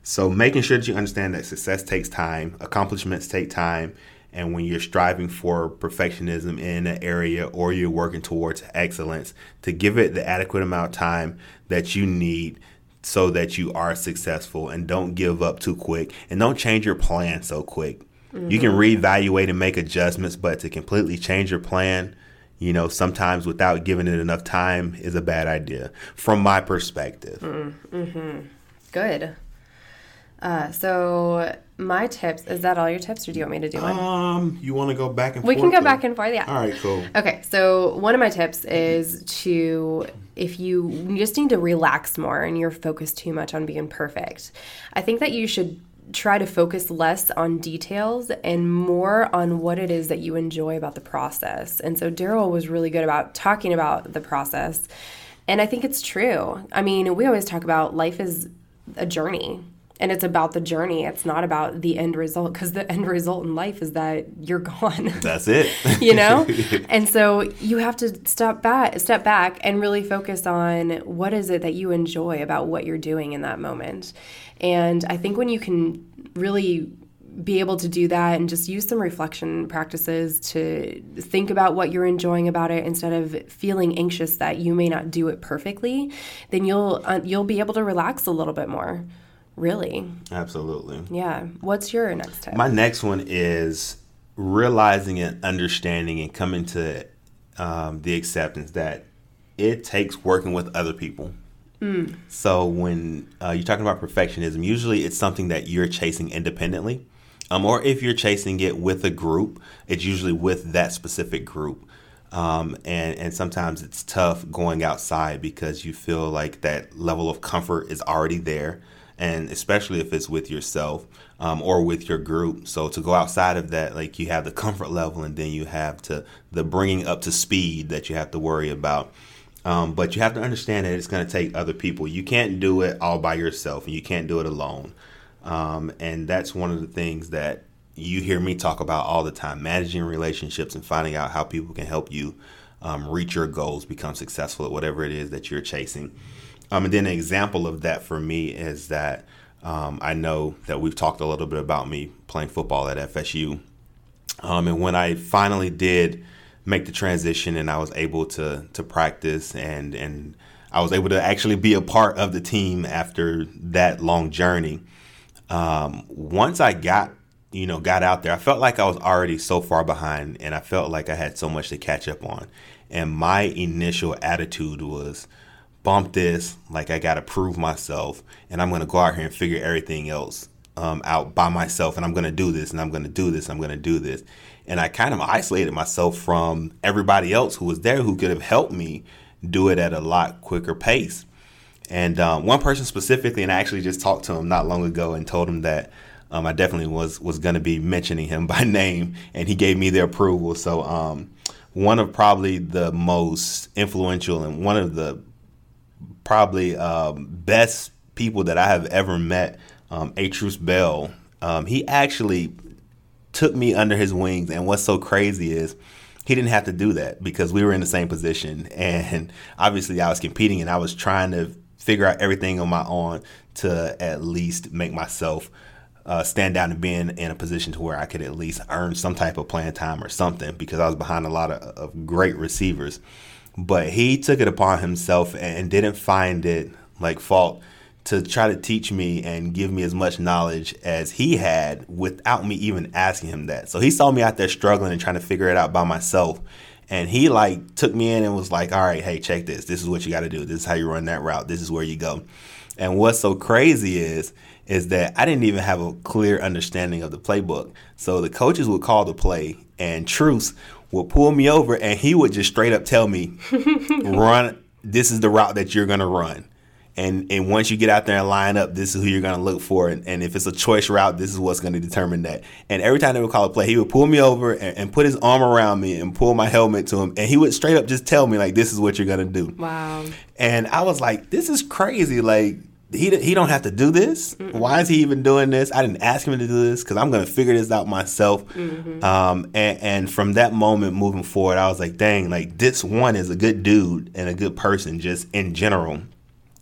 So making sure that you understand that success takes time, accomplishments take time, and when you're striving for perfectionism in an area or you're working towards excellence, to give it the adequate amount of time that you need so that you are successful and don't give up too quick and don't change your plan so quick. Mm-hmm. You can mm-hmm. reevaluate and make adjustments, but to completely change your plan, you know, sometimes without giving it enough time is a bad idea from my perspective. Mm-hmm. Good. Uh, so my tips is that all your tips, or do you want me to do one? Um, you want to go back and we forth? We can go back and forth. Yeah. All right. Cool. Okay. So one of my tips is to if you, just need to relax more and you're focused too much on being perfect. I think that you should try to focus less on details and more on what it is that you enjoy about the process. And so Daryl was really good about talking about the process. And I think it's true. I mean, we always talk about life is a journey and it's about the journey. It's not about the end result because the end result in life is that you're gone. That's it. You know? And so you have to step back step back and really focus on what is it that you enjoy about what you're doing in that moment. And i think when you can really be able to do that and just use some reflection practices to think about what you're enjoying about it instead of feeling anxious that you may not do it perfectly then you'll uh, you'll be able to relax a little bit more Really? Absolutely. Yeah. What's your next tip? My next one is realizing and understanding and coming to um, the acceptance that it takes working with other people. Mm. So when uh, you're talking about perfectionism, usually it's something that you're chasing independently. Um, or if you're chasing it with a group, it's usually with that specific group. Um, and, and sometimes it's tough going outside because you feel like that level of comfort is already there. And especially if it's with yourself um, or with your group. So to go outside of that, like you have the comfort level and then you have to the bringing up to speed that you have to worry about. Um, but you have to understand that it's going to take other people. You can't do it all by yourself and you can't do it alone. Um, and that's one of the things that you hear me talk about all the time managing relationships and finding out how people can help you um, reach your goals, become successful at whatever it is that you're chasing. Um, and then an example of that for me is that um, I know that we've talked a little bit about me playing football at FSU. Um, and when I finally did make the transition and I was able to to practice and and I was able to actually be a part of the team after that long journey. Um, once I got you know, got out there, I felt like I was already so far behind and I felt like I had so much to catch up on. And my initial attitude was bump this, like I got to prove myself and I'm to go out here and figure everything else um, out by myself and I'm to do this and I'm to do this, I'm to do this. And I kind of isolated myself from everybody else who was there who could have helped me do it at a lot quicker pace. And um, one person specifically, and I actually just talked to him not long ago and told him that um, I definitely was was going to be mentioning him by name, and he gave me the approval. So um, one of probably the most influential and one of the probably um, best people that I have ever met, um, Atrews Bell. Um, he actually took me under his wings, and what's so crazy is he didn't have to do that because we were in the same position, and obviously I was competing, and I was trying to figure out everything on my own to at least make myself uh, stand out and being in a position to where I could at least earn some type of playing time or something because I was behind a lot of, of great receivers. But he took it upon himself and didn't find it like fault to try to teach me and give me as much knowledge as he had without me even asking him that. So he saw me out there struggling and trying to figure it out by myself. And he like took me in and was like, "All right, hey, check this. This is what you got to do. This is how you run that route. This is where you go." And what's so crazy is is that I didn't even have a clear understanding of the playbook. So the coaches would call the play, and Truce would pull me over, and he would just straight up tell me, "Run. This is the route that you're gonna run." And, and once you get out there and line up, this is who you're going to look for. And, and if it's a choice route, this is what's going to determine that. And every time they would call a play, he would pull me over and, and, put his arm around me and pull my helmet to him. And he would straight up just tell me, like, this is what you're going to do. Wow. And I was like, this is crazy. Like, he he don't have to do this. Mm-mm. Why is he even doing this? I didn't ask him to do this because I'm going to figure this out myself. Mm-hmm. Um, and, and, from that moment moving forward, I was like, dang, like this one is a good dude and a good person just in general.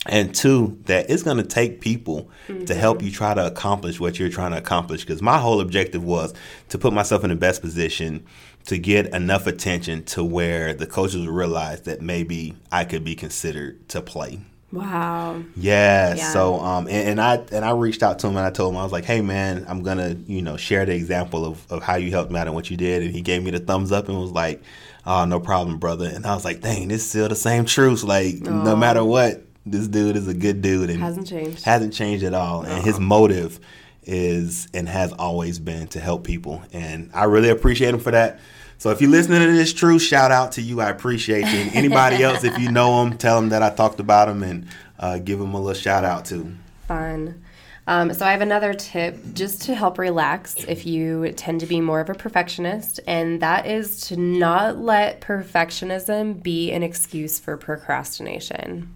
And two, that it's going to take people mm-hmm. to help you try to accomplish what you're trying to accomplish. Because my whole objective was to put myself in the best position to get enough attention to where the coaches would realize that maybe I could be considered to play. Wow. Yeah. yeah. So um and, and, I and I reached out to him and I told him I was like, hey man, I'm gonna, you know, share the example of, of how you helped me out and what you did. And he gave me the thumbs up and was like, Oh, no problem, brother. And I was like, dang, this is still the same truth. Like no matter what, this dude is a good dude and hasn't changed. Hasn't changed at all. And his motive is and has always been to help people. And I really appreciate him for that. So if you're listening to this, true shout out to you. I appreciate you. And anybody else, if you know them, tell them that I talked about them and uh, give them a little shout out too. Fun. Um, so I have another tip just to help relax if you tend to be more of a perfectionist, and that is to not let perfectionism be an excuse for procrastination.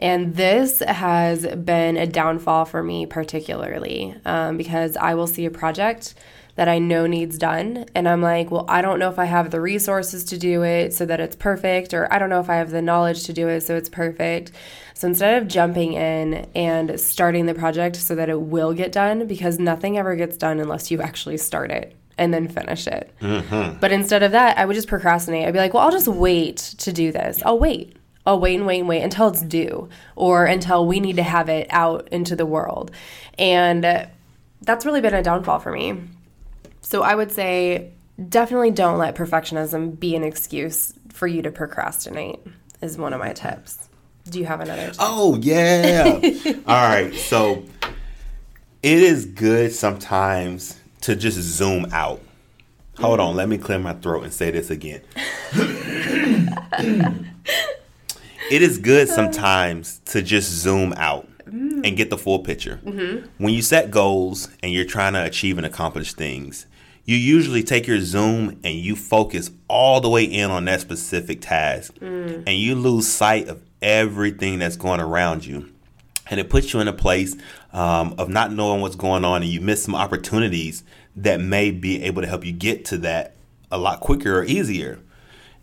And this has been a downfall for me, particularly um, because I will see a project that I know needs done. And I'm like, well, I don't know if I have the resources to do it so that it's perfect, or I don't know if I have the knowledge to do it so it's perfect. So instead of jumping in and starting the project so that it will get done, because nothing ever gets done unless you actually start it and then finish it. Mm-hmm. But instead of that, I would just procrastinate. I'd be like, well, I'll just wait to do this. I'll wait. I'll wait and wait and wait until it's due or until we need to have it out into the world. And that's really been a downfall for me. So I would say definitely don't let perfectionism be an excuse for you to procrastinate, is one of my tips. Do you have another tip? Oh, yeah. All right. So it is good sometimes to just zoom out. Hold on, mm. let me clear my throat and say this again. it is good sometimes to just zoom out mm. and get the full picture. Mm-hmm. When you set goals and you're trying to achieve and accomplish things, you usually take your zoom and you focus all the way in on that specific task. And you lose sight of everything that's going around you. And it puts you in a place um, of not knowing what's going on and you miss some opportunities that may be able to help you get to that a lot quicker or easier.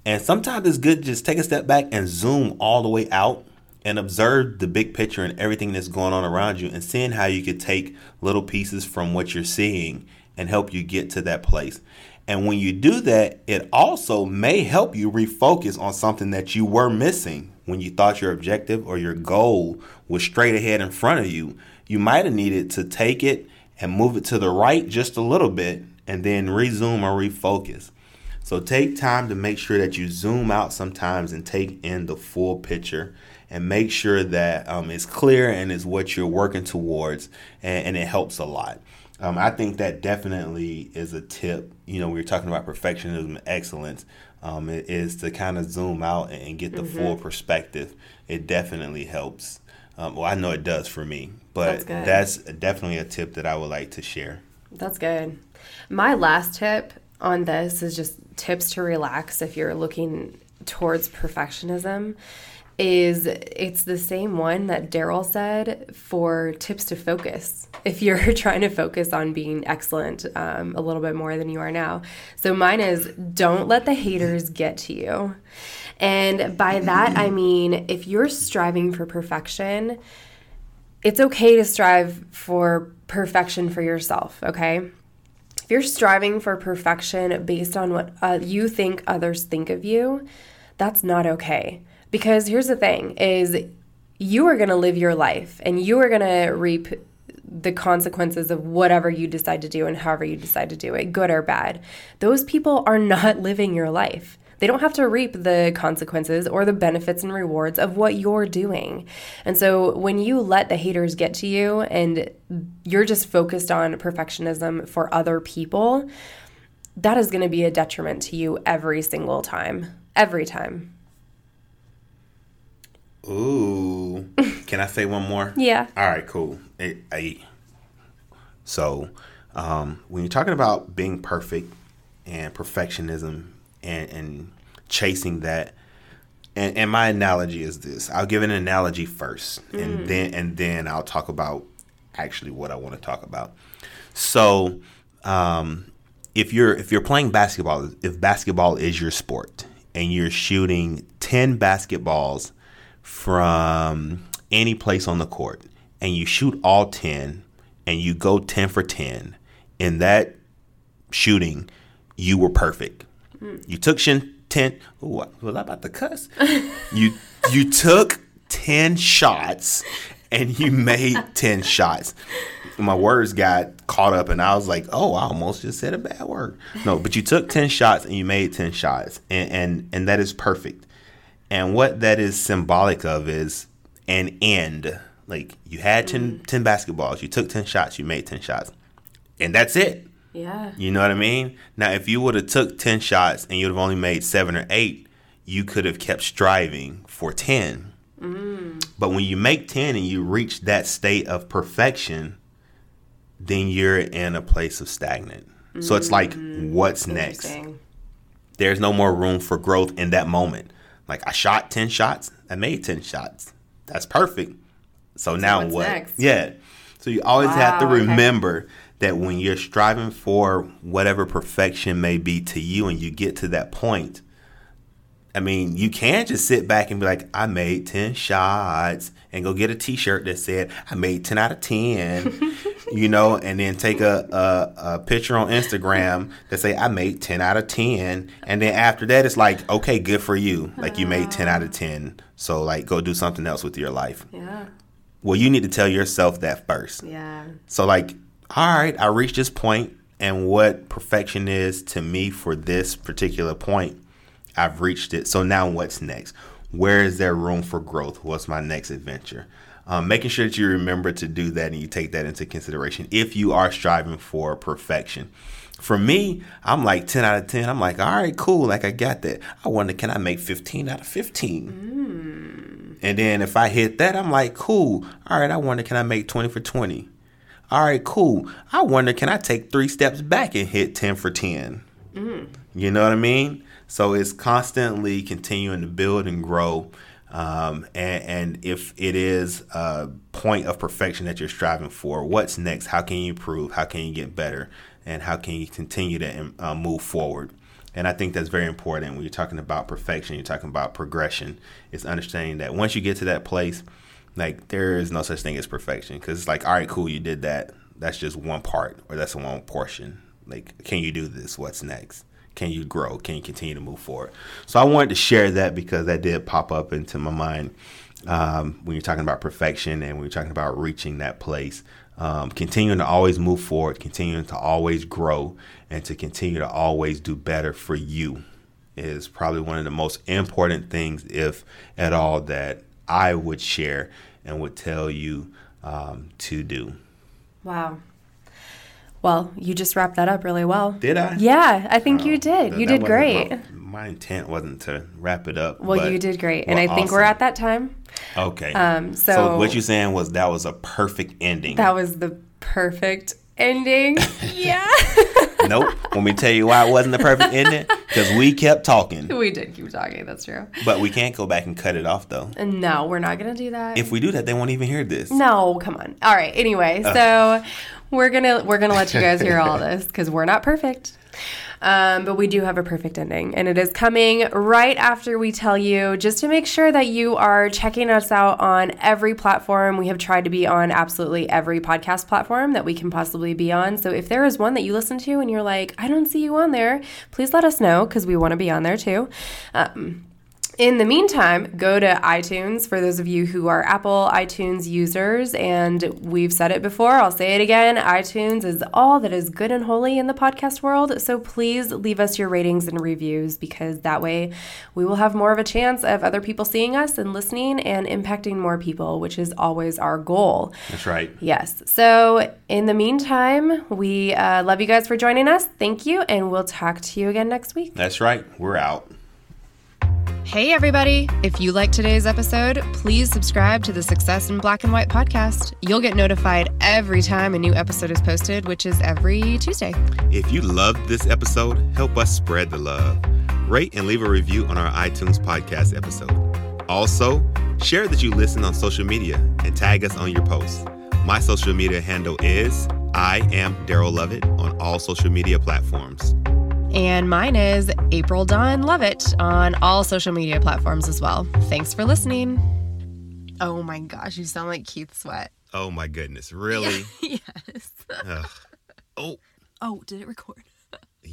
And sometimes it's good to just take a step back and zoom all the way out and observe the big picture and everything that's going on around you and seeing how you could take little pieces from what you're seeing and help you get to that place. And when you do that, it also may help you refocus on something that you were missing when you thought your objective or your goal was straight ahead in front of you. You might have needed to take it and move it to the right just a little bit and then resume or refocus. So take time to make sure that you zoom out sometimes and take in the full picture and make sure that um, it's clear and is what you're working towards, and, and it helps a lot. Um, I think that definitely is a tip. You know, we were talking about perfectionism and excellence. Um, it is to kind of zoom out and get the Mm-hmm. full perspective. It definitely helps. Um, well, I know it does for me, but That's that's definitely a tip that I would like to share. That's good. My last tip on this is just tips to relax if you're looking towards perfectionism is it's the same one that Daryl said for tips to focus if you're trying to focus on being excellent um, a little bit more than you are now. So mine is don't let the haters get to you. And by that, I mean if you're striving for perfection, it's okay to strive for perfection for yourself, okay? If you're striving for perfection based on what uh, you think others think of you, that's not okay. Because here's the thing is you are going to live your life and you are going to reap the consequences of whatever you decide to do and however you decide to do it, good or bad. Those people are not living your life. They don't have to reap the consequences or the benefits and rewards of what you're doing. And so when you let the haters get to you and you're just focused on perfectionism for other people, that is going to be a detriment to you every single time. Every time. Ooh. Can I say one more? Yeah. All right, cool. It, I, so, um, when you're talking about being perfect and perfectionism and, and chasing that, and, and my analogy is this: I'll give an analogy first, and then and then I'll talk about actually what I want to talk about. So, um, if you're if you're playing basketball, if basketball is your sport, and you're shooting ten basketballs from any place on the court and you shoot all 10 and you go 10 for 10 in that shooting you were perfect. Mm. You took shin 10 ooh, was i about to cuss? You you took 10 shots and you made 10 shots. My words got caught up and i was like oh i almost just said a bad word. No but you took 10 shots and you made 10 shots and and, and that is perfect and what that is symbolic of is an end. Like you had 10, mm. 10 basketballs, you took 10 shots, you made 10 shots. And that's it. Yeah. You know what I mean? Now if you would have took 10 shots and you'd have only made 7 or 8, you could have kept striving for 10. Mm. But when you make 10 and you reach that state of perfection, then you're in a place of stagnant. So it's like mm. what's next? There's no more room for growth in that moment. Like I shot 10 shots, I made 10 shots. That's perfect. So, now what's what? next? Yeah. So you always have to Wow, okay. remember that when you're striving for whatever perfection may be to you and you get to that point, I mean, you can't just sit back and be like, I made 10 shots and go get a t shirt that said, I made 10 out of 10, you know, and then take a, a, a picture on Instagram that say, I made 10 out of 10. And then after that, it's like, okay, good for you. Like you made 10 out of 10. So, like, go do something else with your life. Yeah. Well, you need to tell yourself that first. Yeah. So like, all right, I reached this point, and what perfection is to me for this particular point, I've reached it. So now what's next? Where is there room for growth? What's my next adventure? Um, making sure that you remember to do that and you take that into consideration if you are striving for perfection. For me, I'm like 10 out of 10. I'm like, all right, cool. Like, I got that. I wonder, can I make 15 out of 15? And then if I hit that, I'm like, cool. All right, I wonder, can I make 20 for 20? All right, cool. I wonder, can I take three steps back and hit 10 for 10? You know what I mean? So it's constantly continuing to build and grow. Um, and, and if it is a point of perfection that you're striving for, what's next? How can you improve? How can you get better? And how can you continue to uh, move forward? And I think that's very important when you're talking about perfection, you're talking about progression. It's understanding that once you get to that place, like there is no such thing as perfection because it's like, all right, cool, you did that. That's just one part or that's one portion. Like, can you do this? What's next? Can you grow? Can you continue to move forward? So I wanted to share that because that did pop up into my mind um, when you're talking about perfection and when you're talking about reaching that place. Um, continuing to always move forward, continuing to always grow, and to continue to always do better for you is probably one of the most important things, if at all, that I would share and would tell you um, to do. Wow. Well, you just wrapped that up really well. Did I? Yeah, I think you did. That- You did great. My, my intent wasn't to wrap it up. Well, you did great. And I think we're at that time. Okay. Um, so, so- what you're saying was that was a perfect ending. That was the perfect ending. yeah. nope. Let me tell you why it wasn't the perfect ending. Because we kept talking, we did keep talking. That's true. but we can't go back and cut it off though. No, we're not going to do that. If we do that, they won't even hear this. No, come on. All right. Anyway, so we're gonna we're gonna let you guys hear all this because we're not perfect. Um, but we do have a perfect ending, and it is coming right after we tell you just to make sure that you are checking us out on every platform. We have tried to be on absolutely every podcast platform that we can possibly be on. So if there is one that you listen to and you're like, I don't see you on there, please let us know because we want to be on there too. Um, in the meantime, go to iTunes for those of you who are Apple iTunes users. And we've said it before, I'll say it again iTunes is all that is good and holy in the podcast world. So please leave us your ratings and reviews because that way we will have more of a chance of other people seeing us and listening and impacting more people, which is always our goal. That's right. Yes. So in the meantime, we uh, love you guys for joining us. Thank you. And we'll talk to you again next week. That's right. We're out. Hey, everybody. If you like today's episode, please subscribe to the Success in Black and White podcast. You'll get notified every time a new episode is posted, which is every Tuesday. If you loved this episode, help us spread the love. Rate and leave a review on our iTunes podcast episode. Also, share that you listen on social media and tag us on your posts. My social media handle is I am Daryl Lovett on all social media platforms. And mine is April Dawn Lovett on all social media platforms as well. Thanks for listening. Oh my gosh, you sound like Keith Sweat. Oh my goodness, really? yes. Ugh. Oh. Oh, did it record?